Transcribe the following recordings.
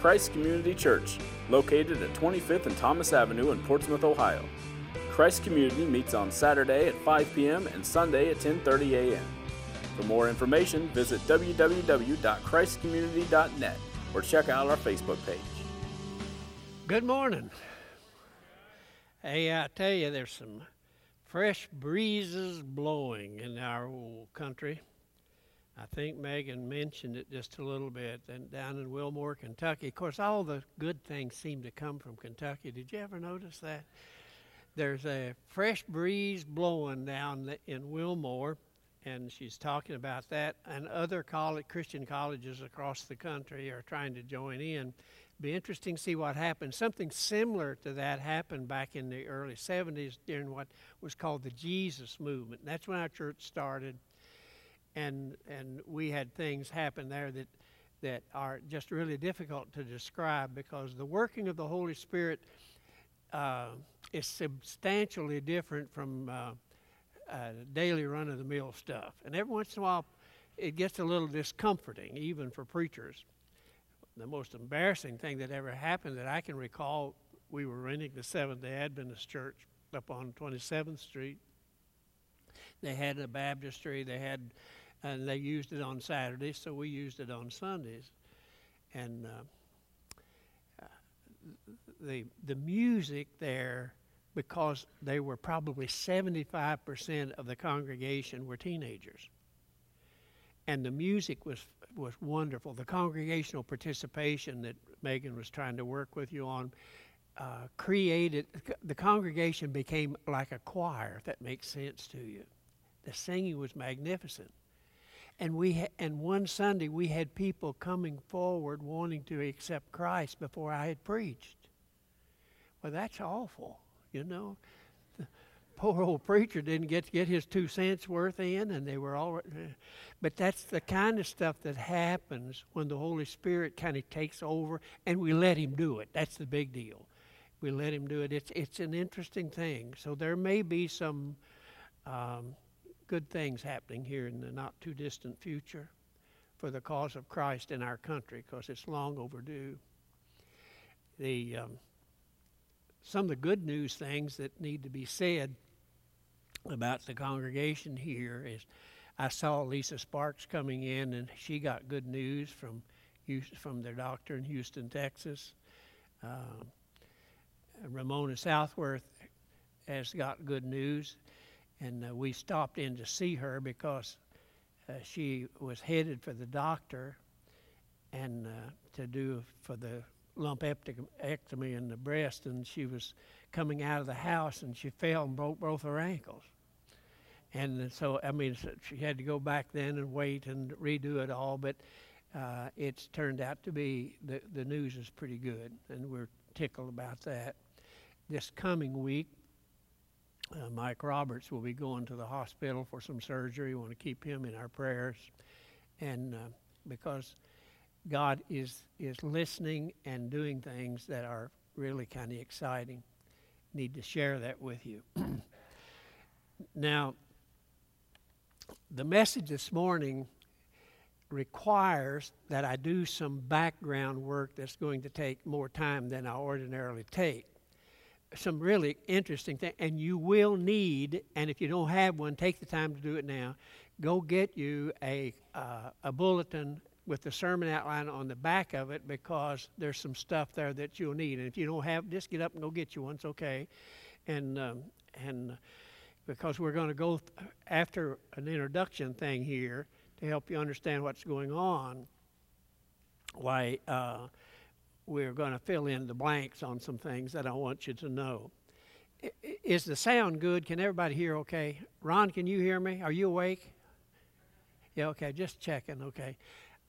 Christ Community Church, located at 25th and Thomas Avenue in Portsmouth, Ohio. Christ Community meets on Saturday at 5 p.m. and Sunday at 10:30 a.m. For more information, visit www.christcommunity.net or check out our Facebook page. Good morning. Hey, I tell you, there's some fresh breezes blowing in our old country. I think Megan mentioned it just a little bit. And down in Wilmore, Kentucky, of course, all the good things seem to come from Kentucky. Did you ever notice that? There's a fresh breeze blowing down in Wilmore, and she's talking about that. And other college, Christian colleges across the country are trying to join in. Be interesting to see what happens. Something similar to that happened back in the early 70s during what was called the Jesus movement. That's when our church started and and we had things happen there that that are just really difficult to describe because the working of the Holy Spirit uh, is substantially different from uh, uh, daily run of the mill stuff. And every once in a while, it gets a little discomforting, even for preachers. The most embarrassing thing that ever happened that I can recall, we were renting the Seventh day Adventist church up on 27th Street. They had a baptistry, they had and they used it on Saturdays, so we used it on Sundays. And uh, the the music there, because they were probably 75% of the congregation were teenagers, and the music was was wonderful. The congregational participation that Megan was trying to work with you on. Uh, created the congregation became like a choir if that makes sense to you the singing was magnificent and we and one Sunday we had people coming forward wanting to accept Christ before I had preached. Well, that's awful, you know. The poor old preacher didn't get to get his two cents worth in, and they were all. But that's the kind of stuff that happens when the Holy Spirit kind of takes over, and we let Him do it. That's the big deal. We let Him do it. It's it's an interesting thing. So there may be some. Um, good things happening here in the not too distant future for the cause of Christ in our country because it's long overdue. The um, some of the good news things that need to be said about the congregation here is I saw Lisa Sparks coming in and she got good news from from their doctor in Houston, Texas. Um, Ramona Southworth has got good news and uh, we stopped in to see her because uh, she was headed for the doctor and uh, to do for the lumpectomy in the breast, and she was coming out of the house and she fell and broke both her ankles. And so, I mean, she had to go back then and wait and redo it all, but uh, it's turned out to be the, the news is pretty good, and we're tickled about that. This coming week, uh, Mike Roberts will be going to the hospital for some surgery. We want to keep him in our prayers, and uh, because God is is listening and doing things that are really kind of exciting. Need to share that with you. now, the message this morning requires that I do some background work that's going to take more time than I ordinarily take some really interesting things, and you will need, and if you don't have one, take the time to do it now. Go get you a uh, a bulletin with the sermon outline on the back of it because there's some stuff there that you'll need. And if you don't have, just get up and go get you one. It's okay, and um, and because we're going to go th- after an introduction thing here to help you understand what's going on. Why? Uh, we're going to fill in the blanks on some things that I want you to know. Is the sound good? Can everybody hear okay? Ron, can you hear me? Are you awake? Yeah, okay, just checking, okay.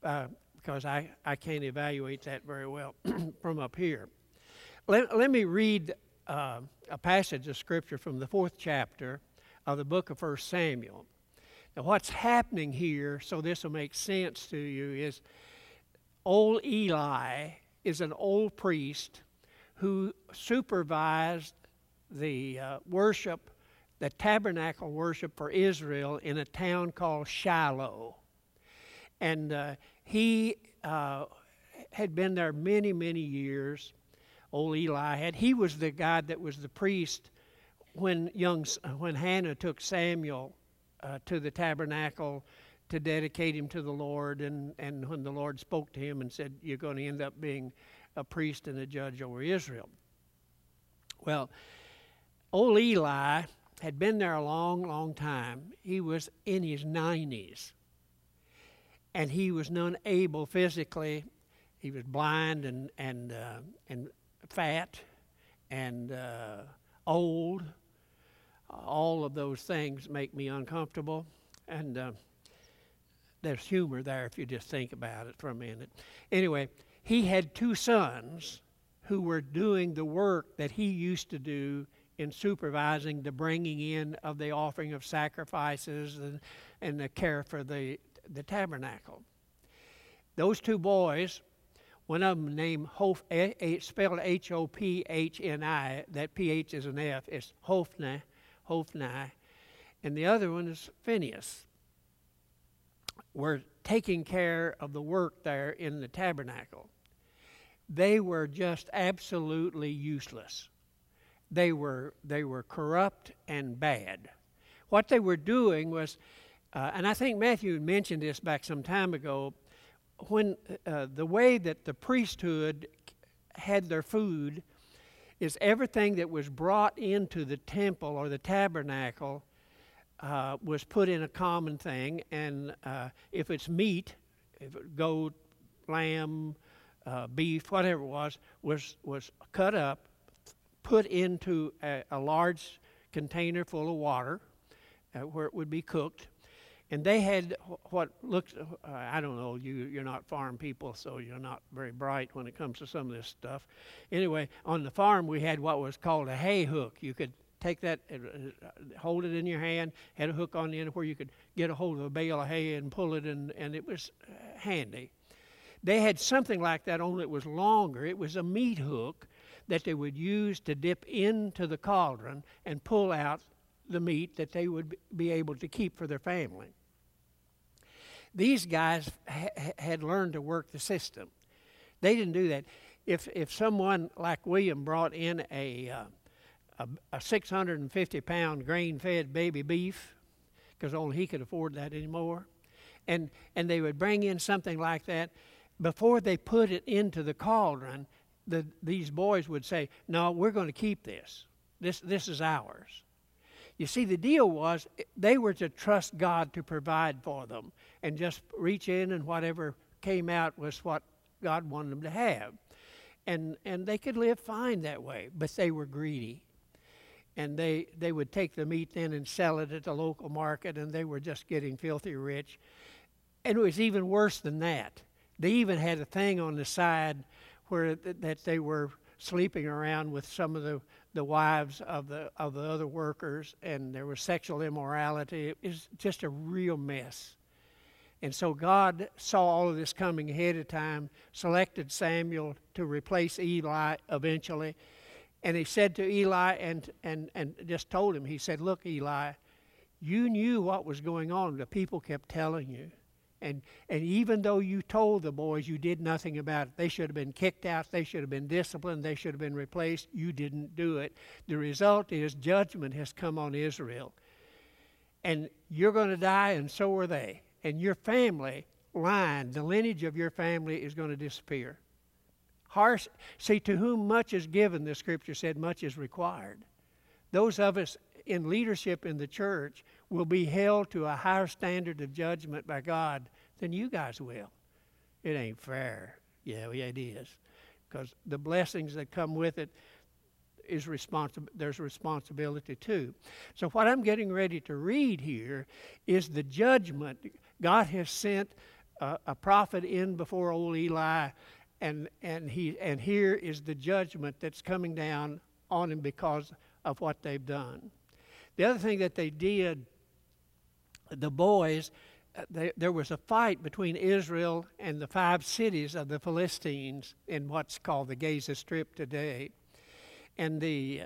Uh, because I, I can't evaluate that very well from up here. Let, let me read uh, a passage of Scripture from the fourth chapter of the book of First Samuel. Now, what's happening here, so this will make sense to you, is old Eli is an old priest who supervised the uh, worship, the tabernacle worship for Israel in a town called Shiloh. And uh, he uh, had been there many, many years. Old Eli had. He was the guy that was the priest when young when Hannah took Samuel uh, to the tabernacle to dedicate him to the Lord, and, and when the Lord spoke to him and said, You're going to end up being a priest and a judge over Israel. Well, old Eli had been there a long, long time. He was in his 90s, and he was unable physically. He was blind and, and, uh, and fat and uh, old. All of those things make me uncomfortable. And uh, there's humor there if you just think about it for a minute. Anyway, he had two sons who were doing the work that he used to do in supervising the bringing in of the offering of sacrifices and, and the care for the, the tabernacle. Those two boys, one of them named Hof, spelled H O P H N I, that PH is an F, it's Hophni, Hophni, and the other one is Phineas were taking care of the work there in the tabernacle. They were just absolutely useless. They were, they were corrupt and bad. What they were doing was, uh, and I think Matthew mentioned this back some time ago, when uh, the way that the priesthood had their food is everything that was brought into the temple or the tabernacle uh, was put in a common thing, and uh, if it's meat, if it goat, lamb, uh, beef, whatever it was, was was cut up, put into a, a large container full of water, uh, where it would be cooked, and they had what looked uh, i don't know you you're not farm people so you're not very bright when it comes to some of this stuff. Anyway on the farm we had what was called a hay hook. You could take that, uh, hold it in your hand, had a hook on the end where you could get a hold of a bale of hay and pull it, and, and it was uh, handy. They had something like that, only it was longer. It was a meat hook that they would use to dip into the cauldron and pull out the meat that they would be able to keep for their family. These guys ha- had learned to work the system. They didn't do that. If, if someone like William brought in a, uh, a, a 650 pound grain fed baby beef because only he could afford that anymore. And, and they would bring in something like that. Before they put it into the cauldron, the, these boys would say, No, we're going to keep this. This, this is ours. You see, the deal was eh, they were to trust God to provide for them and just reach in and whatever came out was what God wanted them to have. And, and they could live fine that way, but they were greedy and they, they would take the meat then and sell it at the local market, and they were just getting filthy rich. And it was even worse than that. They even had a thing on the side where th- that they were sleeping around with some of the, the wives of the of the other workers, and there was sexual immorality. It was just a real mess. And so God saw all of this coming ahead of time, selected Samuel to replace Eli eventually, and he said to Eli and, and, and just told him, he said, Look, Eli, you knew what was going on. The people kept telling you. And, and even though you told the boys you did nothing about it, they should have been kicked out, they should have been disciplined, they should have been replaced. You didn't do it. The result is judgment has come on Israel. And you're going to die, and so are they. And your family line, the lineage of your family, is going to disappear. Harsh, see, to whom much is given, the scripture said, much is required. Those of us in leadership in the church will be held to a higher standard of judgment by God than you guys will. It ain't fair. Yeah, it is. Because the blessings that come with it is responsi- there's responsibility too. So what I'm getting ready to read here is the judgment. God has sent a, a prophet in before old Eli and and he and here is the judgment that's coming down on him because of what they've done. The other thing that they did, the boys, uh, they, there was a fight between Israel and the five cities of the Philistines in what's called the Gaza Strip today, and the.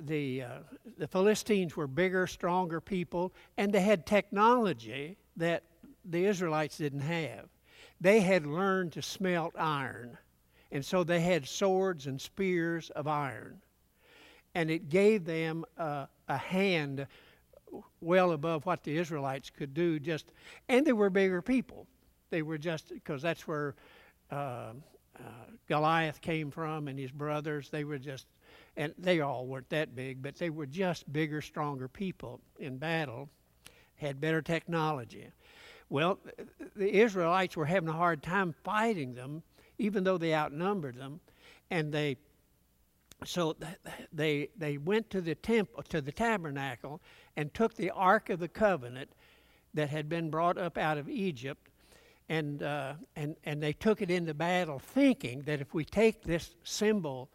the uh, the Philistines were bigger, stronger people, and they had technology that the Israelites didn't have. They had learned to smelt iron. And so they had swords and spears of iron. And it gave them a, a hand well above what the Israelites could do. Just and they were bigger people. They were just because that's where uh, uh, Goliath came from and his brothers. They were just, and they all weren't that big, but they were just bigger, stronger people in battle. Had better technology. Well, the Israelites were having a hard time fighting them, even though they outnumbered them, and they so they they went to the temple to the tabernacle and took the ark of the covenant that had been brought up out of Egypt. And uh, and and they took it into battle thinking that if we take this symbol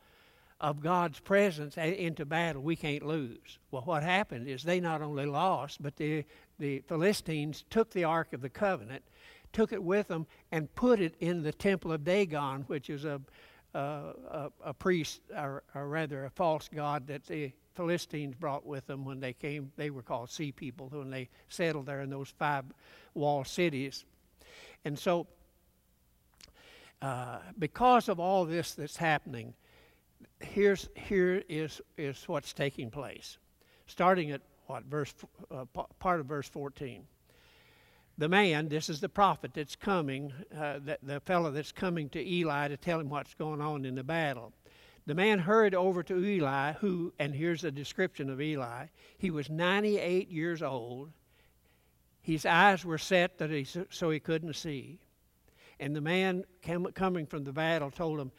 of God's presence into battle we can't lose. Well what happened is they not only lost but the the Philistines took the ark of the covenant took it with them and put it in the temple of Dagon which is a a, a, priest, or, or, rather a false god that the Philistines brought with them when they came. They were called sea people when they settled there in those five walled cities. And so, uh, because of all this that's happening, here's here is is what's taking place. Starting at what verse uh, part of verse 14 the man, this is the prophet that's coming, uh, the, the fellow that's coming to Eli to tell him what's going on in the battle. The man hurried over to Eli, who, and here's a description of Eli. He was 98 years old. His eyes were set that he, so he couldn't see. And the man came, coming from the battle told him,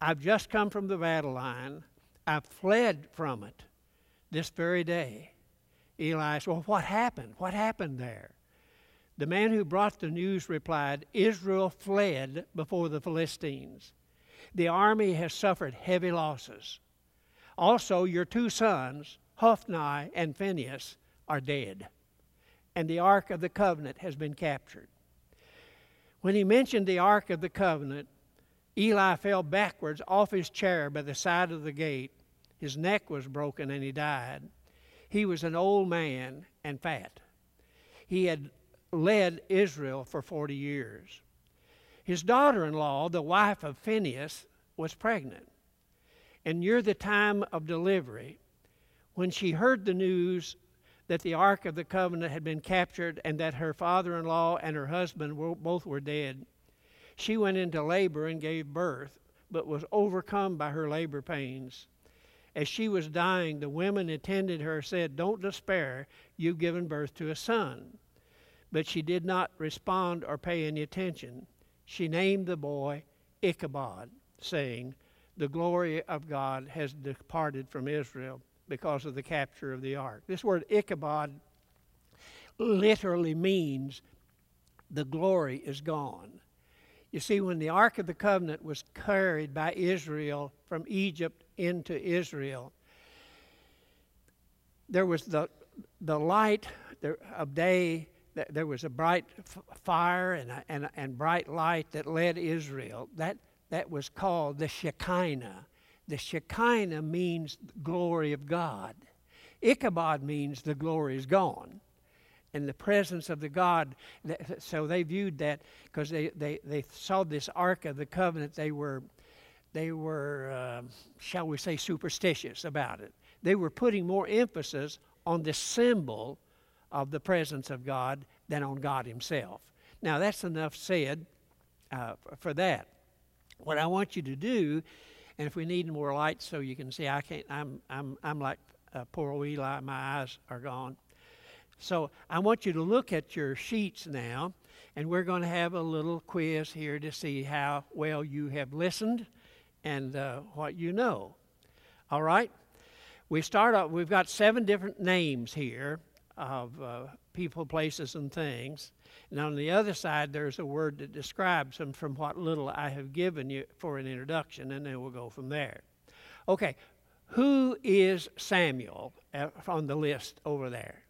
I've just come from the battle line. I've fled from it this very day. Eli said, Well, what happened? What happened there? The man who brought the news replied, Israel fled before the Philistines. The army has suffered heavy losses. Also, your two sons, Hophni and Phinehas, are dead, and the Ark of the Covenant has been captured. When he mentioned the Ark of the Covenant, Eli fell backwards off his chair by the side of the gate. His neck was broken and he died. He was an old man and fat. He had led Israel for 40 years. His daughter in law, the wife of Phinehas, was pregnant. And near the time of delivery, when she heard the news that the Ark of the Covenant had been captured and that her father in law and her husband were, both were dead, she went into labor and gave birth, but was overcome by her labor pains. As she was dying, the women attended her said, Don't despair, you've given birth to a son. But she did not respond or pay any attention. She named the boy Ichabod, saying, The glory of God has departed from Israel because of the capture of the ark. This word Ichabod literally means the glory is gone. You see, when the Ark of the Covenant was carried by Israel from Egypt into Israel, there was the, the light of day there was a bright fire and, a, and, and bright light that led Israel. That, that was called the Shekinah. The Shekinah means glory of God. Ichabod means the glory is gone. And the presence of the God, so they viewed that because they, they, they saw this Ark of the Covenant, they were, they were uh, shall we say, superstitious about it. They were putting more emphasis on the symbol of the presence of God than on God Himself. Now, that's enough said uh, for that. What I want you to do, and if we need more light so you can see, I can't, I'm, I'm, I'm like uh, poor old Eli, my eyes are gone. So I want you to look at your sheets now, and we're going to have a little quiz here to see how well you have listened and uh, what you know. All right? We start off, we've got seven different names here of uh, people, places, and things. And on the other side, there's a word that describes them from what little I have given you for an introduction, and then we'll go from there. Okay, who is Samuel uh, on the list over there?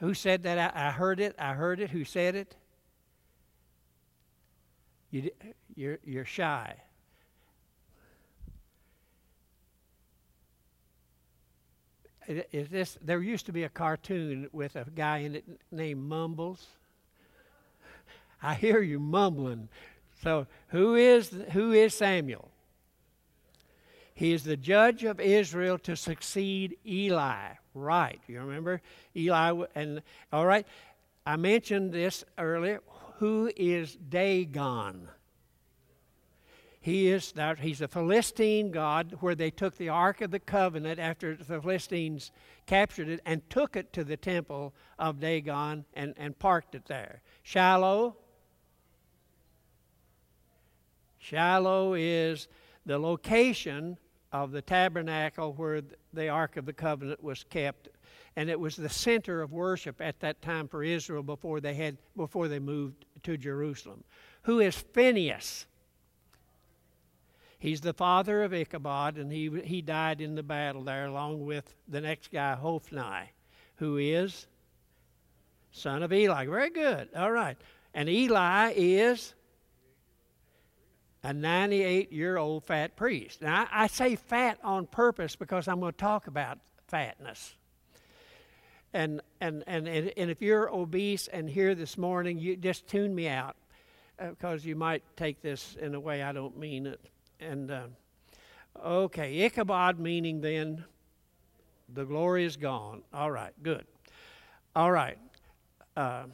Who said that? I, I heard it. I heard it. Who said it? You, you're, you're shy. is this? There used to be a cartoon with a guy in it named Mumbles. I hear you mumbling. So who is who is Samuel? He is the judge of Israel to succeed Eli. Right. You remember Eli and all right. I mentioned this earlier. Who is Dagon? He is that he's a Philistine god where they took the Ark of the Covenant after the Philistines captured it and took it to the temple of Dagon and, and parked it there. Shiloh. Shiloh is the location of the tabernacle where the Ark of the Covenant was kept. And it was the center of worship at that time for Israel before they had before they moved to Jerusalem. Who is Phineas? He's the father of Ichabod, and he, he died in the battle there along with the next guy, Hophni, who is son of Eli. Very good. All right. And Eli is a 98 year old fat priest. Now, I, I say fat on purpose because I'm going to talk about fatness. And, and, and, and, if you're obese and here this morning, you just tune me out because uh, you might take this in a way I don't mean it. And uh, okay, Ichabod meaning then the glory is gone. All right, good. All right. Uh,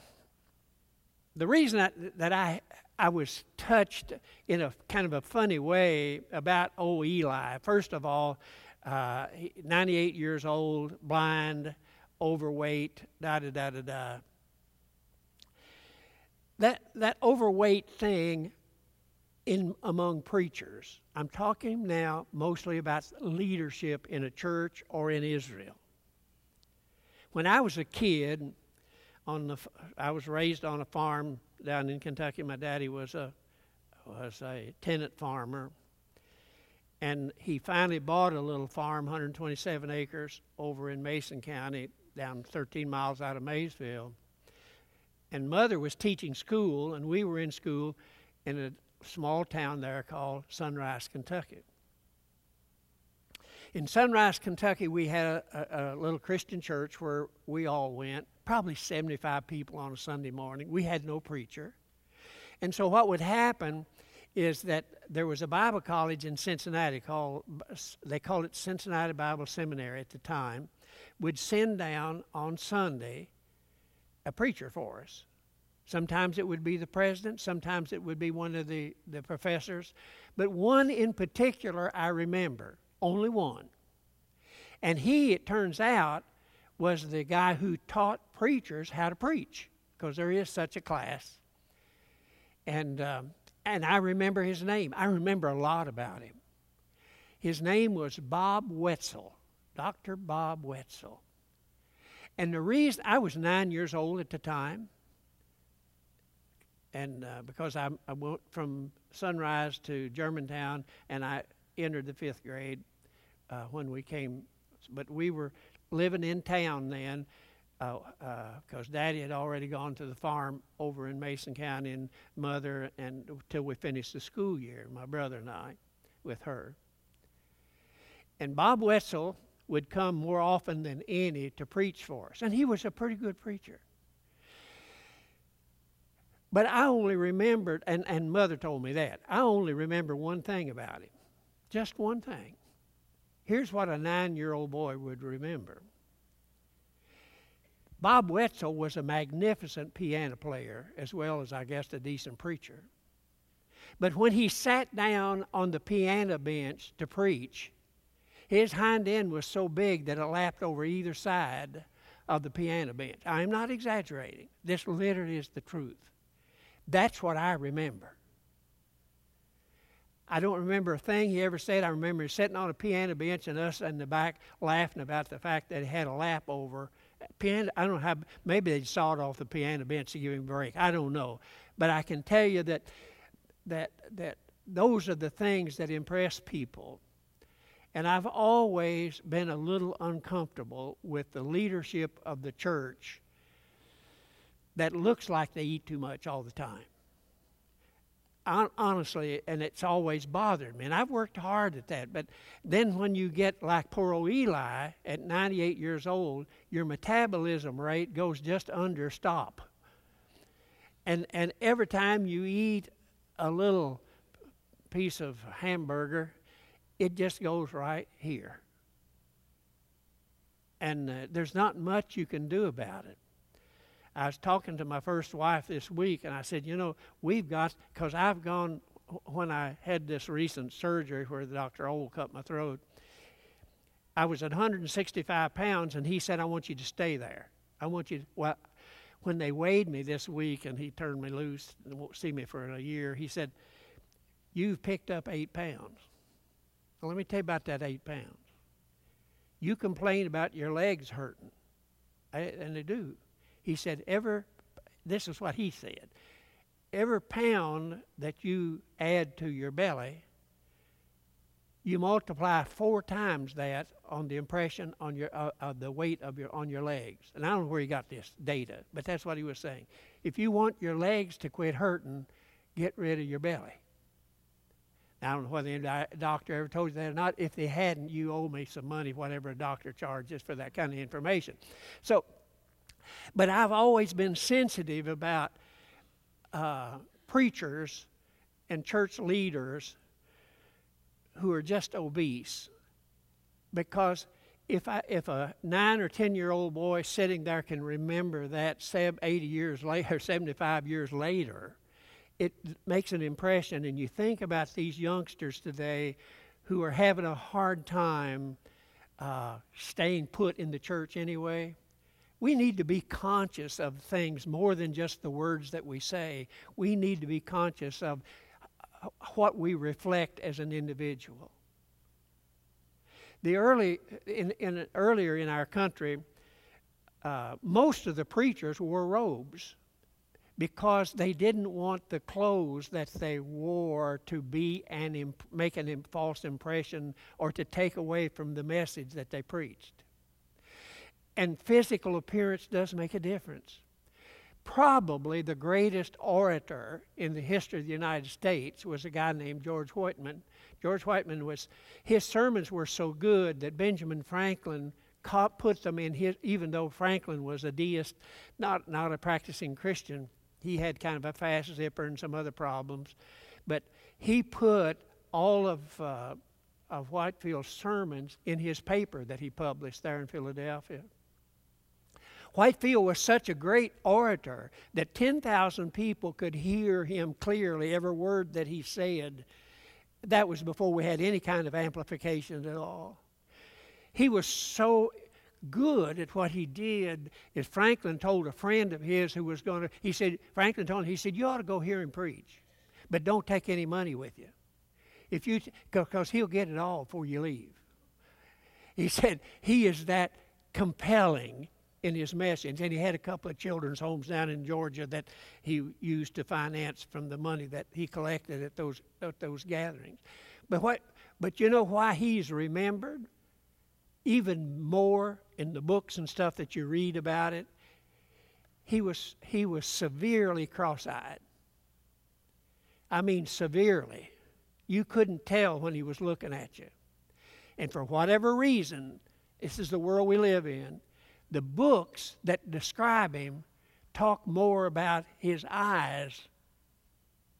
the reason that, that I I was touched in a kind of a funny way about old Eli. First of all, uh, 98 years old, blind, overweight, da da da da da. That that overweight thing in among preachers. I'm talking now mostly about leadership in a church or in Israel. When I was a kid, on the I was raised on a farm down in Kentucky. My daddy was a was a tenant farmer, and he finally bought a little farm, 127 acres, over in Mason County, down 13 miles out of Maysville. And mother was teaching school, and we were in school in a small town there called Sunrise, Kentucky. In Sunrise, Kentucky, we had a, a, little Christian church where we all went, probably 75 people on a Sunday morning. We had no preacher. And so, what would happen is that there was a Bible college in Cincinnati called, they called it Cincinnati Bible Seminary at the time, would send down on Sunday a preacher for us. Sometimes it would be the president, sometimes it would be one of the, the professors. But one in particular I remember, only one. And he, it turns out, was the guy who taught preachers how to preach, because there is such a class. And, um, and I remember his name. I remember a lot about him. His name was Bob Wetzel, Dr. Bob Wetzel. And the reason I was nine years old at the time, and uh, because I, I went from Sunrise to Germantown, and I entered the fifth grade uh, when we came, but we were living in town then because uh, uh Daddy had already gone to the farm over in Mason County, and Mother, and until we finished the school year, my brother and I, with her. And Bob Wetzel would come more often than any to preach for us, and he was a pretty good preacher. But I only remembered, and, and mother told me that, I only remember one thing about him. Just one thing. Here's what a nine year old boy would remember Bob Wetzel was a magnificent piano player, as well as, I guess, a decent preacher. But when he sat down on the piano bench to preach, his hind end was so big that it lapped over either side of the piano bench. I am not exaggerating. This literally is the truth. That's what I remember. I don't remember a thing he ever said. I remember him sitting on a piano bench and us in the back laughing about the fact that he had a lap over. Piano, I don't know how, maybe they sawed off the piano bench to give him a break. I don't know. But I can tell you that, that, that those are the things that impress people. And I've always been a little uncomfortable with the leadership of the church that looks like they eat too much all the time. honestly, and it's always bothered me. And I've worked hard at that. But then when you get like poor old Eli at 98 years old, your metabolism rate goes just under stop. And, and every time you eat a little piece of hamburger, it just goes right here. And uh, there's not much you can do about it. I was talking to my first wife this week, and I said, You know, we've got, because I've gone, when I had this recent surgery where the Dr. Old cut my throat, I was at 165 pounds, and he said, I want you to stay there. I want you to, well, when they weighed me this week and he turned me loose and won't see me for a year, he said, You've picked up eight pounds. Well, let me tell you about that eight pounds. You complain about your legs hurting, and they do. He said, Ever, this is what he said, every pound that you add to your belly, you multiply four times that on the impression on your uh, the weight of your on your legs. And I don't know where he got this data, but that's what he was saying. If you want your legs to quit hurting, get rid of your belly. I don't know whether any doctor ever told you that or not. If they hadn't, you owe me some money, whatever a doctor charges for that kind of information. So, but I've always been sensitive about uh, preachers and church leaders who are just obese because if I, if a nine or ten year old boy sitting there can remember that 80 years later, 75 years later, it makes an impression. And you think about these youngsters today who are having a hard time uh, staying put in the church anyway. We need to be conscious of things more than just the words that we say. We need to be conscious of uh, what we reflect as an individual. The early, in, in earlier in our country, uh, most of the preachers wore robes because they didn't want the clothes that they wore to be an imp- make imp- false impression or to take away from the message that they preached. And physical appearance does make a difference. Probably the greatest orator in the history of the United States was a guy named George Whitefield. George Whitefield was his sermons were so good that Benjamin Franklin put them in his even though Franklin was a deist, not not a practicing Christian he had kind of a fast zipper and some other problems. But he put all of, uh, of Whitefield's sermons in his paper that he published there in Philadelphia. Whitefield was such a great orator that 10,000 people could hear him clearly, every word that he said. That was before we had any kind of amplification at all. He was so good at what he did is Franklin told a friend of his who was going to, he said, Franklin told him, he said, you ought to go hear him preach, but don't take any money with you. If you, because he'll get it all before you leave. He said, he is that compelling in his message. And he had a couple of children's homes down in Georgia that he used to finance from the money that he collected at those, at those gatherings. But, what, but you know why he's remembered? Even more in the books and stuff that you read about it, he was, he was severely cross eyed. I mean, severely. You couldn't tell when he was looking at you. And for whatever reason, this is the world we live in, the books that describe him talk more about his eyes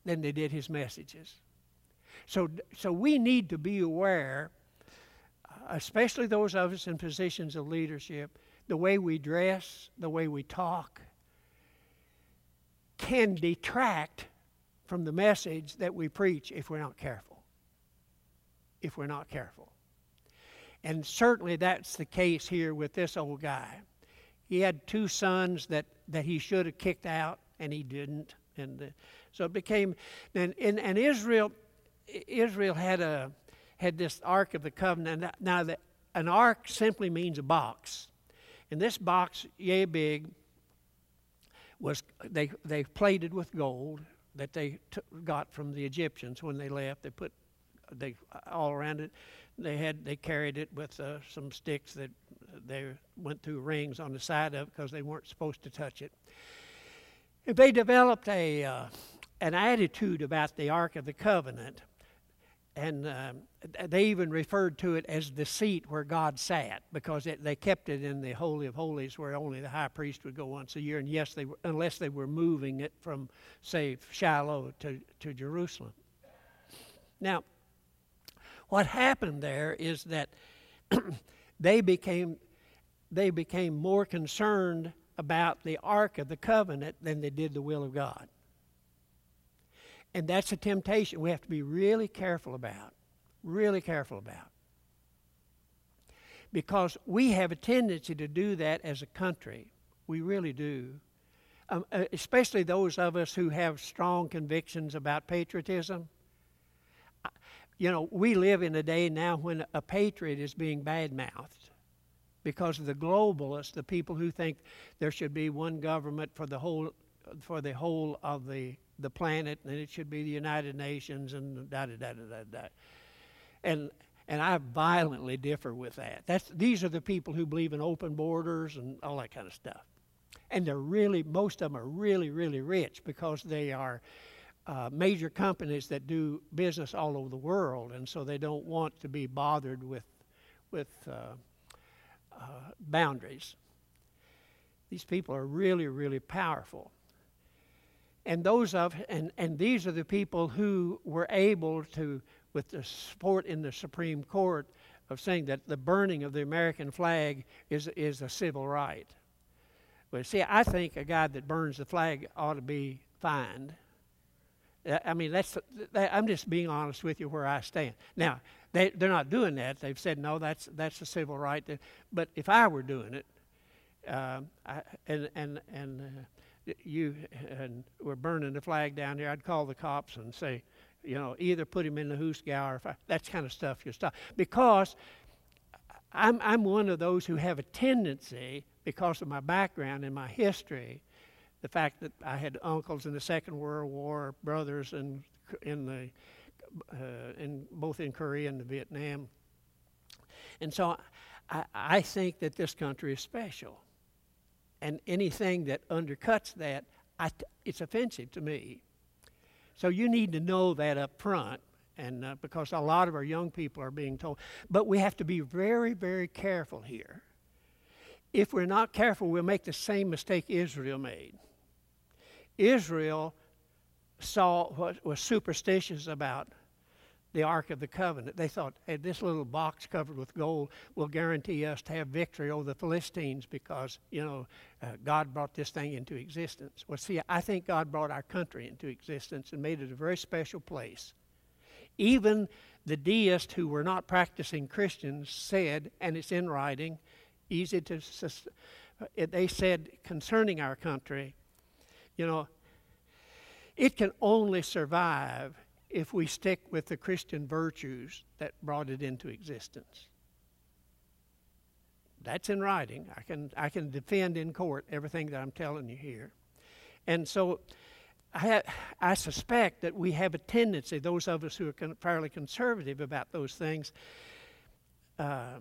than they did his messages. So, so we need to be aware especially those of us in positions of leadership, the way we dress, the way we talk, can detract from the message that we preach if we're not careful. If we're not careful. And certainly that's the case here with this old guy. He had two sons that, that he should have kicked out, and he didn't. And the, so it became, and, and, and Israel, Israel had a, had this Ark of the Covenant. Now, the, an ark simply means a box. And this box, yay big, was they, they plated with gold that they t- got from the Egyptians when they left. They put they all around it. They had they carried it with uh, some sticks that they went through rings on the side of because they weren't supposed to touch it. They developed a uh, an attitude about the Ark of the Covenant, and uh, they even referred to it as the seat where God sat because it, they kept it in the Holy of Holies where only the high priest would go once a year, and yes, they were, unless they were moving it from, say, Shiloh to, to Jerusalem. Now, what happened there is that they became they became more concerned about the Ark of the Covenant than they did the will of God. And that's a temptation we have to be really careful about. Really careful about. Because we have a tendency to do that as a country. We really do. Um, uh, especially those of us who have strong convictions about patriotism. You know, we live in a day now when a patriot is being badmouthed because of the globalists, the people who think there should be one government for the whole for the whole of the, the planet and it should be the United Nations and da da da da da da. And and I violently differ with that. That's these are the people who believe in open borders and all that kind of stuff. And they're really most of them are really really rich because they are uh, major companies that do business all over the world, and so they don't want to be bothered with with uh, uh, boundaries. These people are really, really powerful. And those of and, and these are the people who were able to, with the support in the Supreme Court, of saying that the burning of the American flag is is a civil right. But see, I think a guy that burns the flag ought to be fined. I mean, that's that, I'm just being honest with you where I stand. Now, they, they're not doing that. They've said, no, that's, that's a civil right. But if I were doing it, uh, I, and, and, and uh, you and were burning the flag down here, I'd call the cops and say, you know, either put him in the Hoosgow or I, that kind of stuff you stop. Because I'm, I'm one of those who have a tendency, because of my background and my history, the fact that I had uncles in the Second World War, brothers in, in the uh, in both in Korea and Vietnam. And so I, I think that this country is special. And anything that undercuts that, it's offensive to me. So you need to know that up front, and uh, because a lot of our young people are being told. But we have to be very, very careful here. If we're not careful, we'll make the same mistake Israel made. Israel saw what was superstitious about the Ark of the Covenant. They thought, hey, this little box covered with gold will guarantee us to have victory over the Philistines because, you know, uh, God brought this thing into existence. Well, see, I think God brought our country into existence and made it a very special place. Even the deists who were not practicing Christians said, and it's in writing, easy to, they said concerning our country, you know, it can only survive if we stick with the Christian virtues that brought it into existence. That's in writing. I can, I can defend in court everything that I'm telling you here. And so I, I suspect that we have a tendency, those of us who are con- fairly conservative about those things, uh,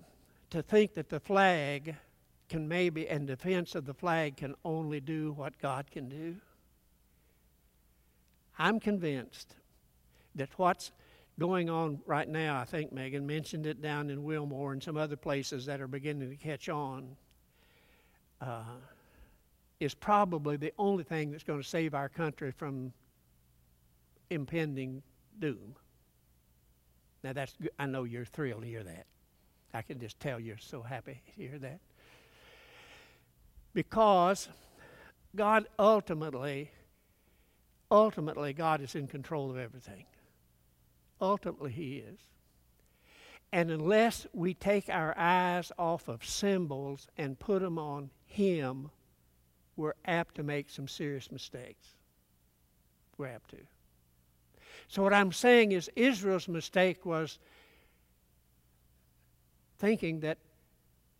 to think that the flag can maybe, and defense of the flag can only do what God can do. I'm convinced that what's going on right now, I think Megan mentioned it down in Wilmore and some other places that are beginning to catch on, uh, is probably the only thing that's going to save our country from impending doom. Now that's good. I know you're thrilled to hear that. I can just tell you're so happy to hear that. Because God ultimately, ultimately, God is in control of everything. Ultimately, He is. And unless we take our eyes off of symbols and put them on Him, we're apt to make some serious mistakes. We're apt to. So, what I'm saying is, Israel's mistake was thinking that,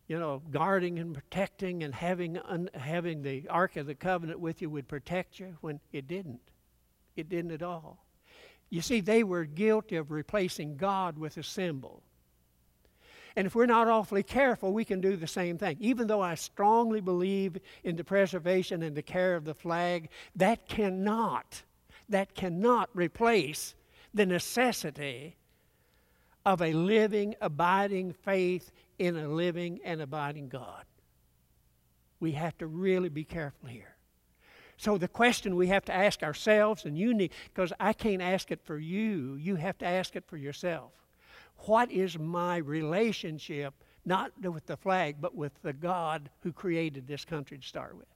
you know, guarding and protecting and having, un, having the Ark of the Covenant with you would protect you when it didn't. It didn't at all. You see, they were guilty of replacing God with a symbol. And if we're not awfully careful, we can do the same thing. Even though I strongly believe in the preservation and the care of the flag, that cannot, that cannot replace the necessity of a living, abiding faith in a living and abiding God. We have to really be careful here. So, the question we have to ask ourselves, and you need, because I can't ask it for you, you have to ask it for yourself. What is my relationship, not with the flag, but with the God who created this country to start with?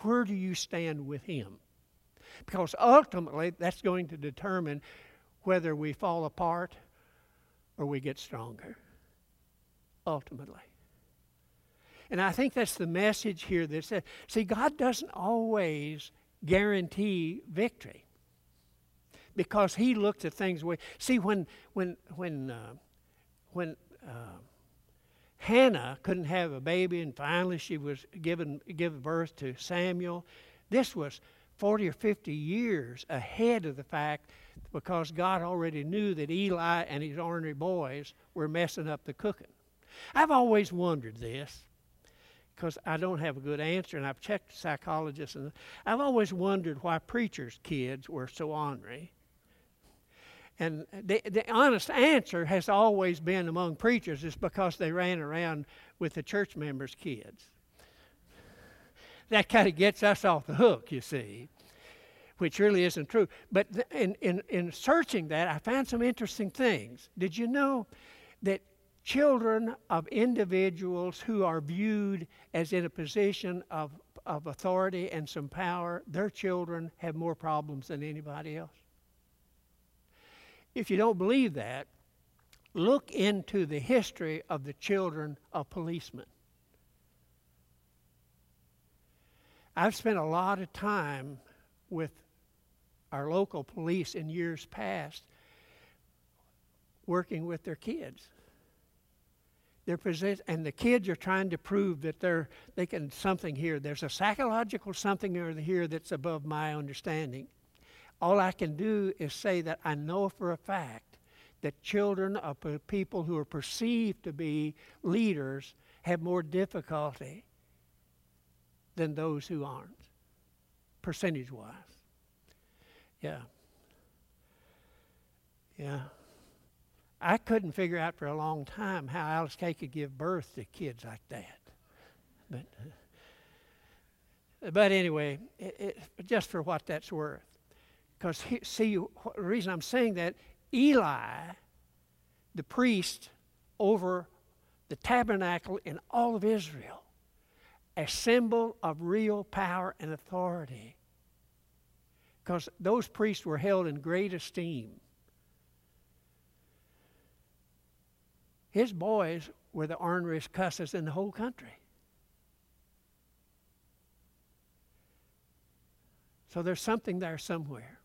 Where do you stand with Him? Because ultimately, that's going to determine whether we fall apart or we get stronger. Ultimately. And I think that's the message here that says, see, God doesn't always guarantee victory because He looks at things way. See, when when when uh, when uh, Hannah couldn't have a baby, and finally she was given given birth to Samuel, this was 40 or 50 years ahead of the fact because God already knew that Eli and his ornery boys were messing up the cooking. I've always wondered this because I don't have a good answer, and I've checked psychologists, and I've always wondered why preachers' kids were so ornery. And the, the honest answer has always been among preachers is because they ran around with the church members' kids that kind of gets us off the hook, you see, which really isn't true. But in, in, in searching that, I found some interesting things. Did you know that children of individuals who are viewed as in a position of, of authority and some power, their children have more problems than anybody else? If you don't believe that, look into the history of the children of policemen. I've spent a lot of time with our local police in years past working with their kids. They're and the kids are trying to prove that they're they can something here. There's a psychological something here that's above my understanding. All I can do is say that I know for a fact that children of people who are perceived to be leaders have more difficulty than those who aren't, percentage wise. Yeah. Yeah. I couldn't figure out for a long time how Alice Kay could give birth to kids like that. But, uh, but anyway, it, it, just for what that's worth. Because, see, the reason I'm saying that, Eli, the priest over the tabernacle in all of Israel, a symbol of real power and authority. Because those priests were held in great esteem. His boys were the orneriest cusses in the whole country. So there's something there somewhere.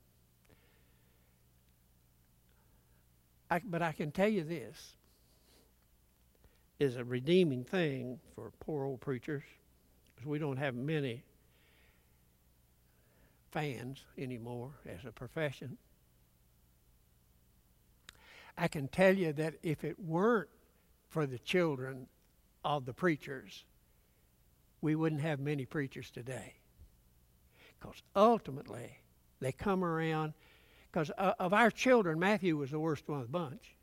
I, but I can tell you this is a redeeming thing for poor old preachers because we don't have many fans anymore as a profession. I can tell you that if it weren't for the children of the preachers, we wouldn't have many preachers today. Because ultimately, they come around, because uh, of our children, Matthew was the worst one of the bunch.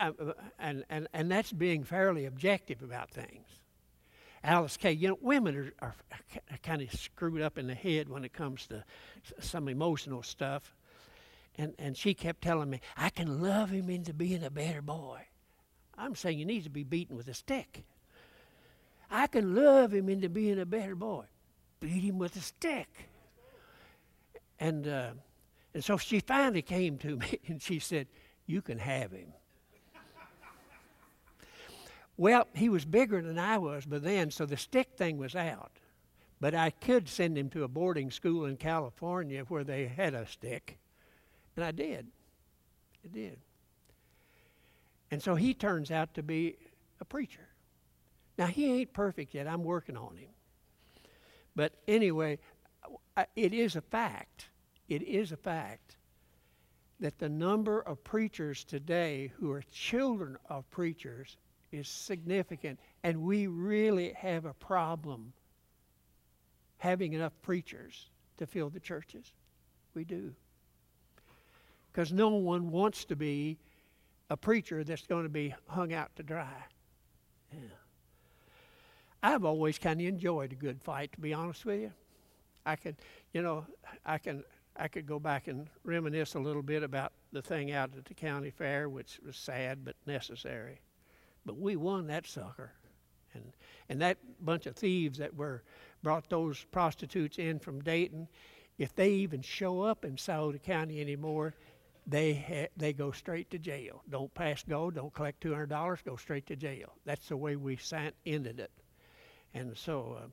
Uh, and, and, and that's being fairly objective about things. Alice Kay. You know, women are, are, are kind of screwed up in the head when it comes to some emotional stuff. And, and she kept telling me, I can love him into being a better boy. I'm saying he needs to be beaten with a stick. I can love him into being a better boy. Beat him with a stick. And, uh, and so she finally came to me and she said, You can have him. Well, he was bigger than I was by then, so the stick thing was out. But I could send him to a boarding school in California where they had a stick. And I did. I did. And so he turns out to be a preacher. Now, he ain't perfect yet. I'm working on him. But anyway, it is a fact. It is a fact that the number of preachers today who are children of preachers is significant, and we really have a problem having enough preachers to fill the churches. We do. Because no one wants to be a preacher that's going to be hung out to dry. Yeah. I've always kind of enjoyed a good fight, to be honest with you. I could, you know, I can, I could go back and reminisce a little bit about the thing out at the county fair, which was sad but necessary. But we won that sucker, and and that bunch of thieves that were brought those prostitutes in from Dayton, if they even show up in Scioto County anymore, they ha- they go straight to jail. Don't pass go. Don't collect two hundred dollars. Go straight to jail. That's the way we sent, ended it. And so, uh,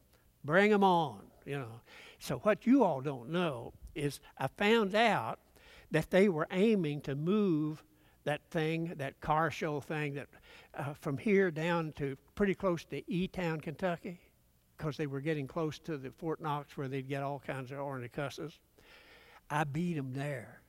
bring them on. You know. So what you all don't know is I found out that they were aiming to move that thing, that car show thing, that uh, from here down to pretty close to E Town, Kentucky, because they were getting close to the Fort Knox where they'd get all kinds of ornery cusses. I beat them there.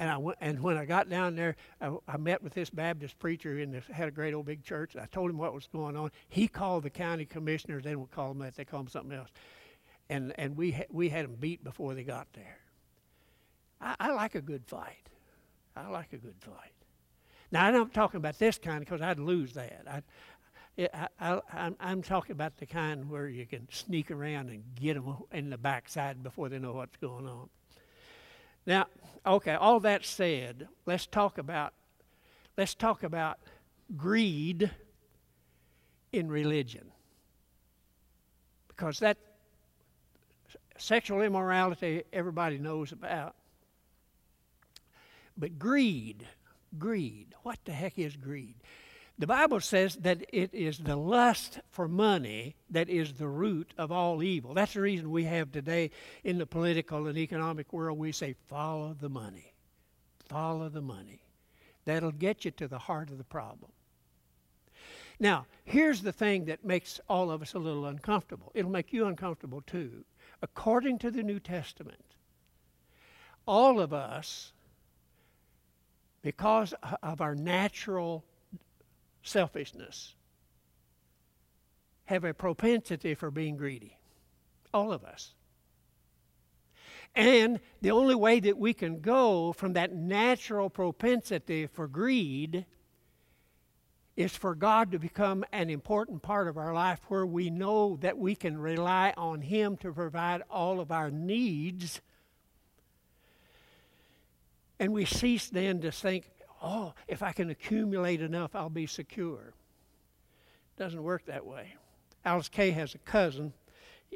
And I went, and when I got down there, I, I met with this Baptist preacher and had a great old big church. I told him what was going on. He called the county commissioners. They don't call them that; they call them something else. And and we ha- we had them beat before they got there. I, I like a good fight. I like a good fight. Now I'm not talking about this kind because I'd lose that. I, I, I, I'm talking about the kind where you can sneak around and get them in the backside before they know what's going on. Now, okay, all that said, let's talk about let's talk about greed in religion. Because that sexual immorality everybody knows about. But greed, greed, what the heck is greed? The Bible says that it is the lust for money that is the root of all evil. That's the reason we have today in the political and economic world, we say, follow the money. Follow the money. That'll get you to the heart of the problem. Now, here's the thing that makes all of us a little uncomfortable. It'll make you uncomfortable too. According to the New Testament, all of us, because of our natural selfishness, have a propensity for being greedy. All of us. And the only way that we can go from that natural propensity for greed is for God to become an important part of our life where we know that we can rely on Him to provide all of our needs. And we cease then to think, oh, if I can accumulate enough, I'll be secure. Doesn't work that way. Alice Kay has a cousin.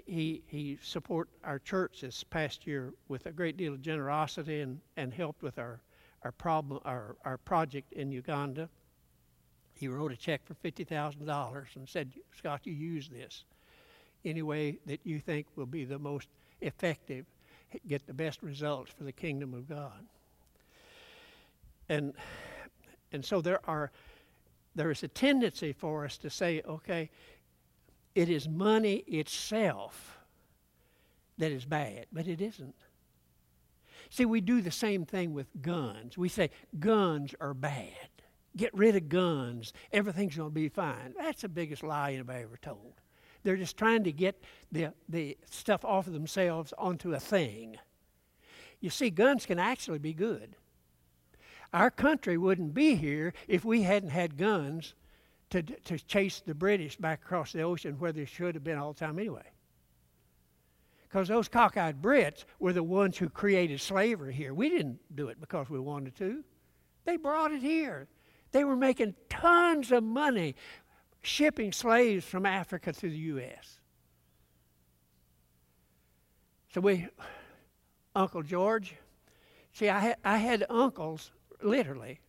He, he support our church this past year with a great deal of generosity and, and helped with our, our, problem, our, our project in Uganda. He wrote a check for $50,000 and said, Scott, you use this any way that you think will be the most effective, get the best results for the kingdom of God. And, and so there are there is a tendency for us to say, okay, it is money itself that is bad, but it isn't. See, we do the same thing with guns. We say guns are bad. Get rid of guns. Everything's going to be fine. That's the biggest lie anybody ever told. They're just trying to get the, the stuff off of themselves onto a thing. You see, guns can actually be good. Our country wouldn't be here if we hadn't had guns to, to chase the British back across the ocean where they should have been all the time anyway. Because those cockeyed Brits were the ones who created slavery here. We didn't do it because we wanted to, they brought it here. They were making tons of money shipping slaves from Africa to the U.S. So we, Uncle George, see, I had, I had uncles literally,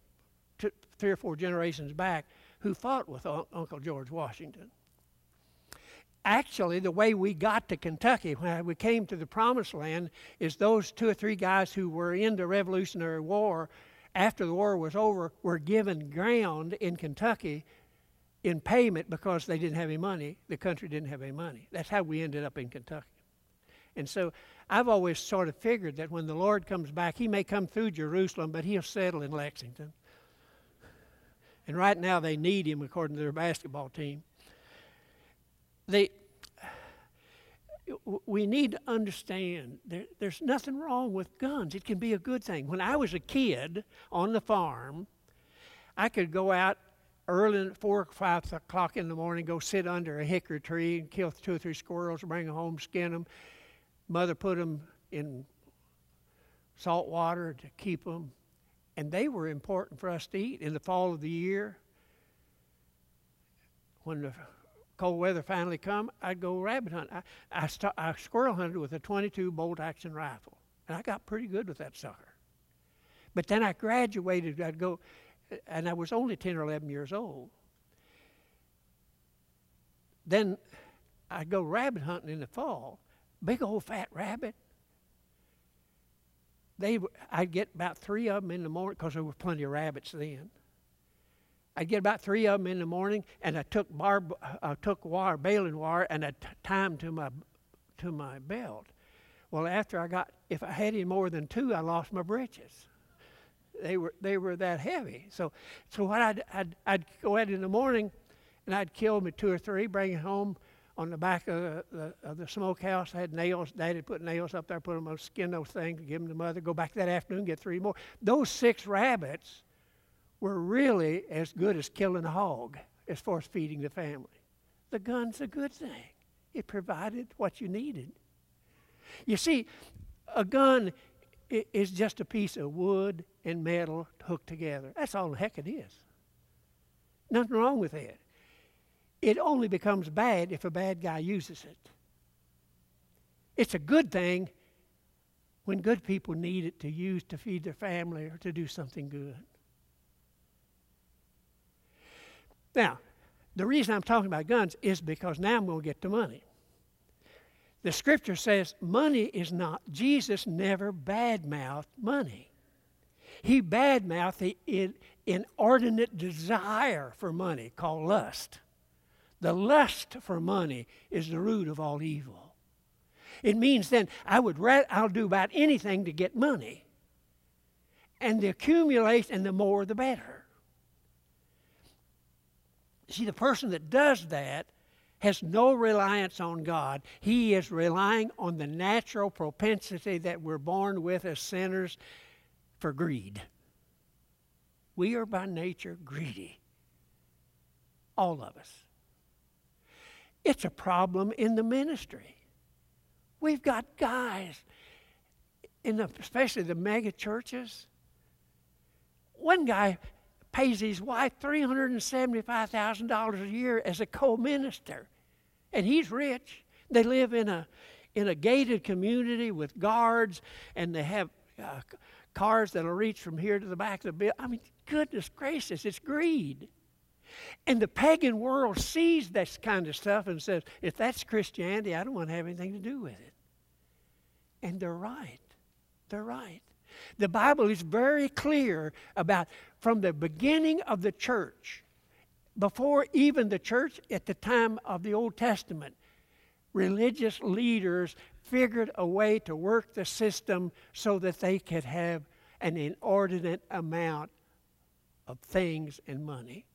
three or four generations back, who fought with un- Uncle George Washington. Actually, the way we got to Kentucky when we came to the Promised Land is those two or three guys who were in the Revolutionary War after the war was over were given ground in Kentucky in payment because they didn't have any money. The country didn't have any money. That's how we ended up in Kentucky. And so I've always sort of figured that when the Lord comes back, He may come through Jerusalem, but He'll settle in Lexington. And right now they need Him according to their basketball team. The, we need to understand there, there's nothing wrong with guns. It can be a good thing. When I was a kid on the farm, I could go out early at four or five o'clock in the morning, go sit under a hickory tree and kill two or three squirrels, bring them home, skin them. Mother put them in salt water to keep them, and they were important for us to eat. In the fall of the year, when the cold weather finally come, I'd go rabbit hunt. I, I, st- I squirrel hunted with a 22 bolt action rifle, and I got pretty good with that sucker. But then I graduated. I'd go, and I was only 10 or 11 years old. Then I'd go rabbit hunting in the fall. Big old fat rabbit. They, I'd get about three of them in the morning because there were plenty of rabbits then. I'd get about three of them in the morning, and I took barb, uh, I took wire, baling wire, and I t- timed to my to my belt. Well, after I got, if I had any more than two, I lost my breeches. They were they were that heavy. So so what I'd I'd, I'd go out in the morning, and I'd kill me two or three, bring it home on the back of the, the, of the smokehouse. I had nails. Daddy put nails up there, put them on, skin those things, give them to mother. Go back that afternoon, get three more. Those six rabbits were really as good as killing a hog as far as feeding the family. The gun's a good thing, it provided what you needed. You see, a gun is just a piece of wood and metal hooked together. That's all the heck it is. Nothing wrong with that. It only becomes bad if a bad guy uses it. It's a good thing when good people need it to use to feed their family or to do something good. Now, the reason I'm talking about guns is because now I'm going to get to money. The scripture says money is not, Jesus never badmouthed money. He badmouthed the inordinate desire for money called lust. The lust for money is the root of all evil. It means then I would rather, I'll do about anything to get money. And the accumulation, and the more the better. See, the person that does that has no reliance on God. He is relying on the natural propensity that we're born with as sinners for greed. We are by nature greedy. All of us. It's a problem in the ministry. We've got guys, in the, especially the mega churches. One guy pays his wife $375,000 a year as a co minister. And he's rich. They live in a, in a gated community with guards, and they have uh, cars that'll reach from here to the back of the building. I mean, goodness gracious, it's greed. And the pagan world sees this kind of stuff and says, if that's Christianity, I don't want to have anything to do with it. And they're right. They're right. The Bible is very clear about from the beginning of the church, before even the church at the time of the Old Testament, religious leaders figured a way to work the system so that they could have an inordinate amount of things and money.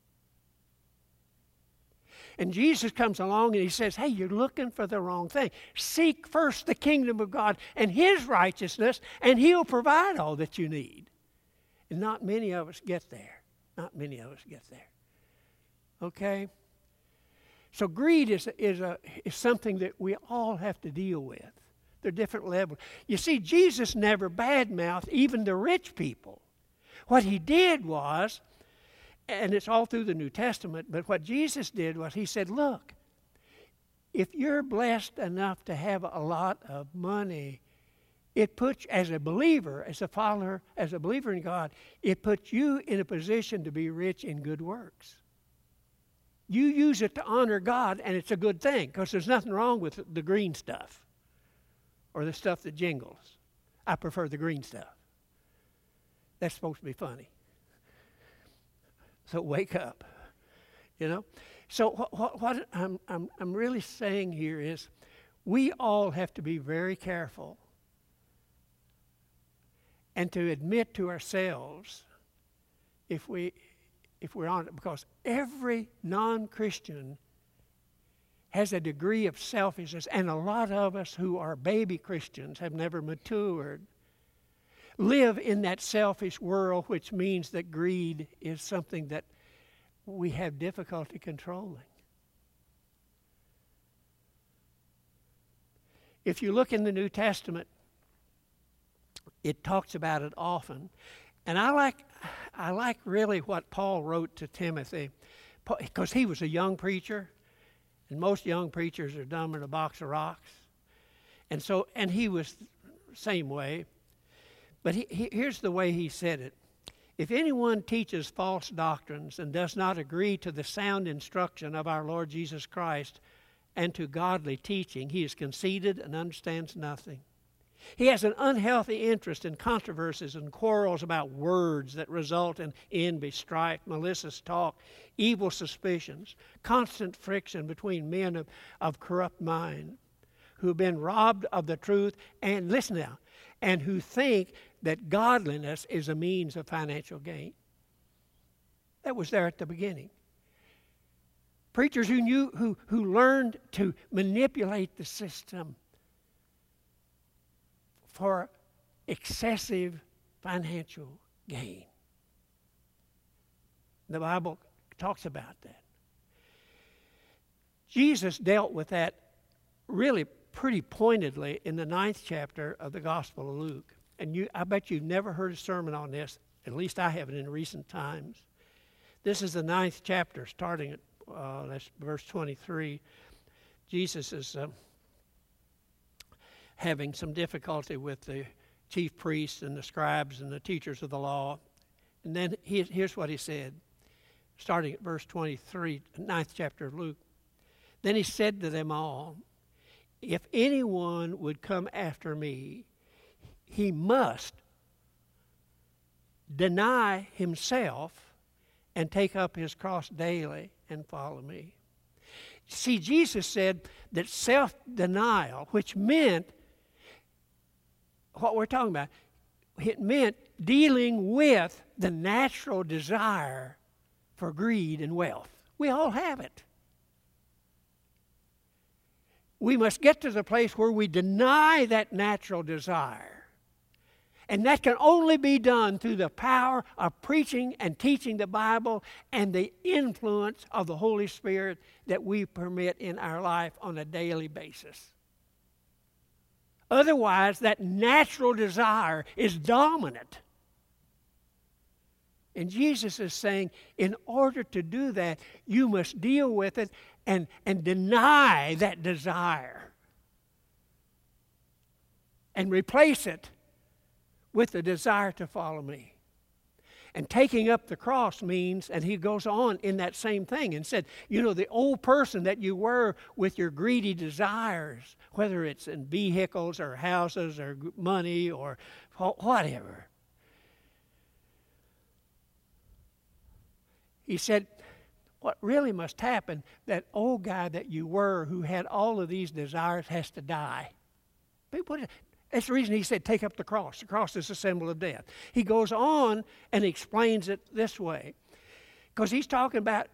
And Jesus comes along and he says, Hey, you're looking for the wrong thing. Seek first the kingdom of God and his righteousness, and he'll provide all that you need. And not many of us get there. Not many of us get there. Okay? So greed is, is, a, is something that we all have to deal with. They're different levels. You see, Jesus never badmouthed even the rich people. What he did was, and it's all through the New Testament, but what Jesus did was he said, Look, if you're blessed enough to have a lot of money, it puts, as a believer, as a follower, as a believer in God, it puts you in a position to be rich in good works. You use it to honor God, and it's a good thing because there's nothing wrong with the green stuff or the stuff that jingles. I prefer the green stuff. That's supposed to be funny. So wake up, you know. So what, what, what I'm, I'm, I'm really saying here is we all have to be very careful and to admit to ourselves if we if we're on it because every non-christian has a degree of selfishness, and a lot of us who are baby Christians have never matured live in that selfish world, which means that greed is something that we have difficulty controlling. If you look in the New Testament, it talks about it often. And I like, I like really what Paul wrote to Timothy, because he was a young preacher, and most young preachers are dumb in a box of rocks. And so, and he was same way. But he, he, here's the way he said it If anyone teaches false doctrines and does not agree to the sound instruction of our Lord Jesus Christ and to godly teaching, he is conceited and understands nothing. He has an unhealthy interest in controversies and quarrels about words that result in envy, strife, malicious talk, evil suspicions, constant friction between men of, of corrupt mind who have been robbed of the truth and, listen now, and who think that godliness is a means of financial gain. That was there at the beginning. Preachers who knew who, who learned to manipulate the system for excessive financial gain. The Bible talks about that. Jesus dealt with that really pretty pointedly in the ninth chapter of the Gospel of Luke. And you, I bet you've never heard a sermon on this. At least I haven't in recent times. This is the ninth chapter, starting at uh, that's verse 23. Jesus is uh, having some difficulty with the chief priests and the scribes and the teachers of the law. And then he, here's what he said, starting at verse 23, ninth chapter of Luke. Then he said to them all, If anyone would come after me, he must deny himself and take up his cross daily and follow me. See, Jesus said that self denial, which meant what we're talking about, it meant dealing with the natural desire for greed and wealth. We all have it. We must get to the place where we deny that natural desire and that can only be done through the power of preaching and teaching the Bible and the influence of the Holy Spirit that we permit in our life on a daily basis. Otherwise, that natural desire is dominant. And Jesus is saying, in order to do that, you must deal with it and, and deny that desire and replace it with the desire to follow me. And taking up the cross means, and he goes on in that same thing and said, you know, the old person that you were with your greedy desires, whether it's in vehicles or houses or money or whatever. He said, what really must happen, that old guy that you were who had all of these desires has to die. People, that's the reason he said, take up the cross. The cross is a symbol of death. He goes on and explains it this way because he's talking about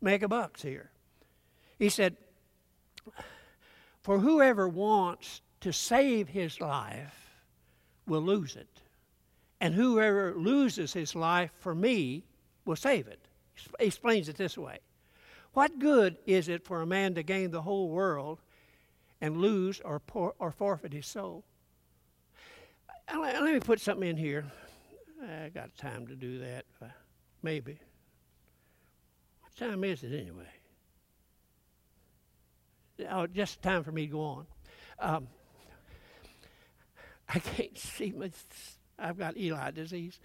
mega bucks here. He said, For whoever wants to save his life will lose it, and whoever loses his life for me will save it. He explains it this way What good is it for a man to gain the whole world and lose or, or forfeit his soul. Let me put something in here. I got time to do that, uh, maybe. What time is it anyway? Oh, just time for me to go on. Um, I can't see much. I've got Eli disease.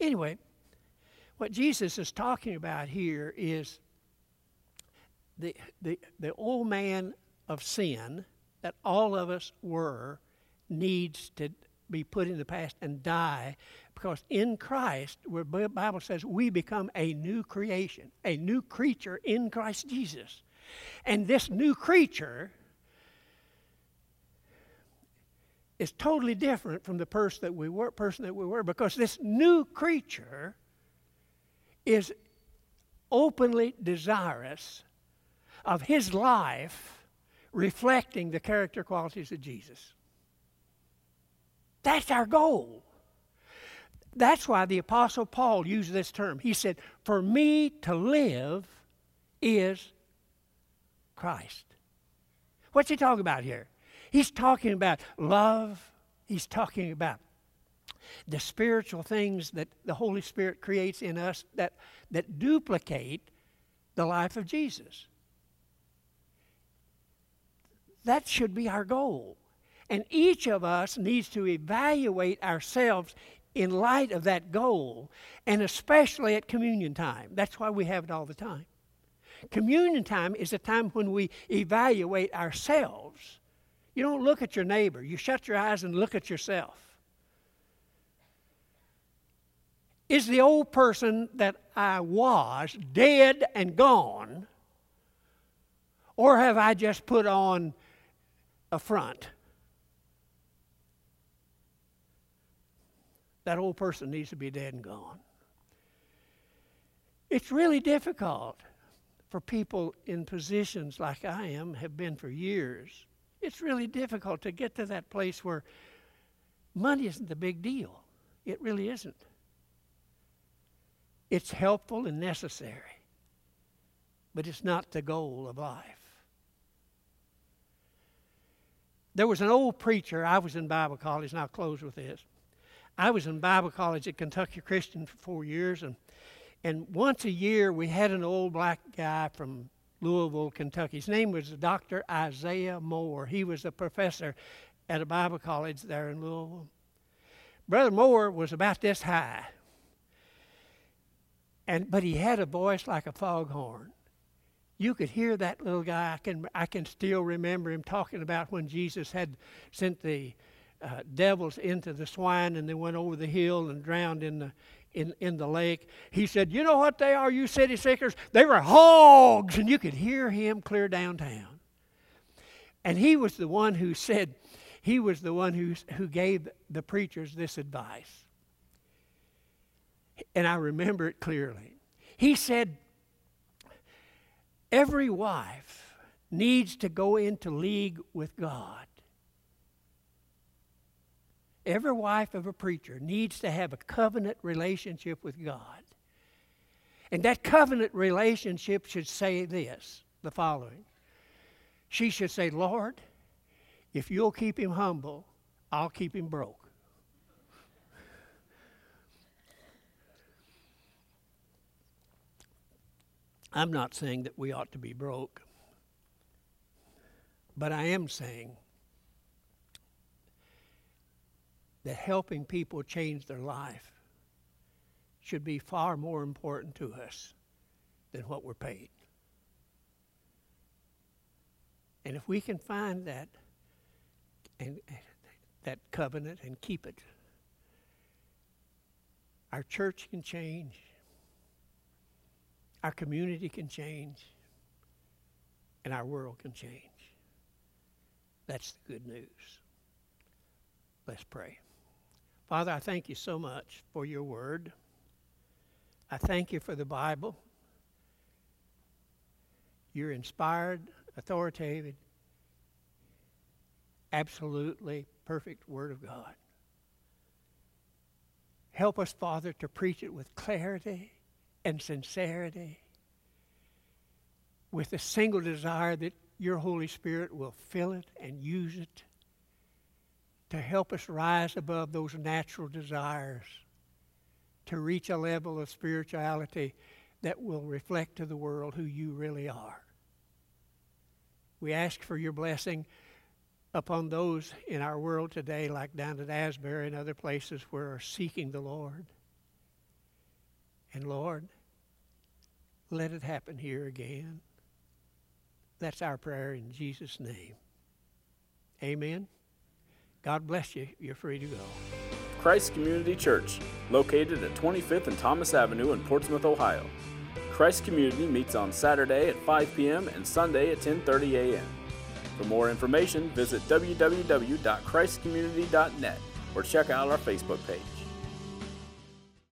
Anyway, what Jesus is talking about here is the, the, the old man of sin that all of us were needs to be put in the past and die because in Christ, where the Bible says we become a new creation, a new creature in Christ Jesus. And this new creature is totally different from the person that we were, person that we were because this new creature is openly desirous of his life reflecting the character qualities of Jesus. That's our goal. That's why the Apostle Paul used this term. He said, For me to live is Christ. What's he talking about here? He's talking about love, he's talking about the spiritual things that the Holy Spirit creates in us that, that duplicate the life of Jesus. That should be our goal. And each of us needs to evaluate ourselves in light of that goal, and especially at communion time. That's why we have it all the time. Communion time is a time when we evaluate ourselves. You don't look at your neighbor, you shut your eyes and look at yourself. Is the old person that I was dead and gone? Or have I just put on a front? That old person needs to be dead and gone. It's really difficult for people in positions like I am, have been for years. It's really difficult to get to that place where money isn't the big deal. It really isn't. It's helpful and necessary, but it's not the goal of life. There was an old preacher, I was in Bible college, and I'll close with this. I was in Bible college at Kentucky Christian for four years, and, and once a year we had an old black guy from Louisville, Kentucky. His name was Dr. Isaiah Moore. He was a professor at a Bible college there in Louisville. Brother Moore was about this high. And but he had a voice like a foghorn. You could hear that little guy. I can I can still remember him talking about when Jesus had sent the uh, devils into the swine and they went over the hill and drowned in the in, in the lake. He said, You know what they are, you city seekers? They were hogs. And you could hear him clear downtown. And he was the one who said, he was the one who, who gave the preachers this advice. And I remember it clearly. He said, Every wife needs to go into league with God Every wife of a preacher needs to have a covenant relationship with God. And that covenant relationship should say this the following She should say, Lord, if you'll keep him humble, I'll keep him broke. I'm not saying that we ought to be broke, but I am saying that helping people change their life should be far more important to us than what we're paid. And if we can find that and that covenant and keep it, our church can change, our community can change, and our world can change. That's the good news. Let's pray. Father, I thank you so much for your word. I thank you for the Bible. Your inspired, authoritative, absolutely perfect Word of God. Help us, Father, to preach it with clarity and sincerity, with a single desire that your Holy Spirit will fill it and use it to help us rise above those natural desires, to reach a level of spirituality that will reflect to the world who you really are. We ask for your blessing upon those in our world today, like down at Asbury and other places where are seeking the Lord. And Lord, let it happen here again. That's our prayer in Jesus' name. Amen. God bless you. You're free to go. Christ Community Church, located at 25th and Thomas Avenue in Portsmouth, Ohio. Christ Community meets on Saturday at 5 p.m. and Sunday at 10:30 a.m. For more information, visit www.christcommunity.net or check out our Facebook page.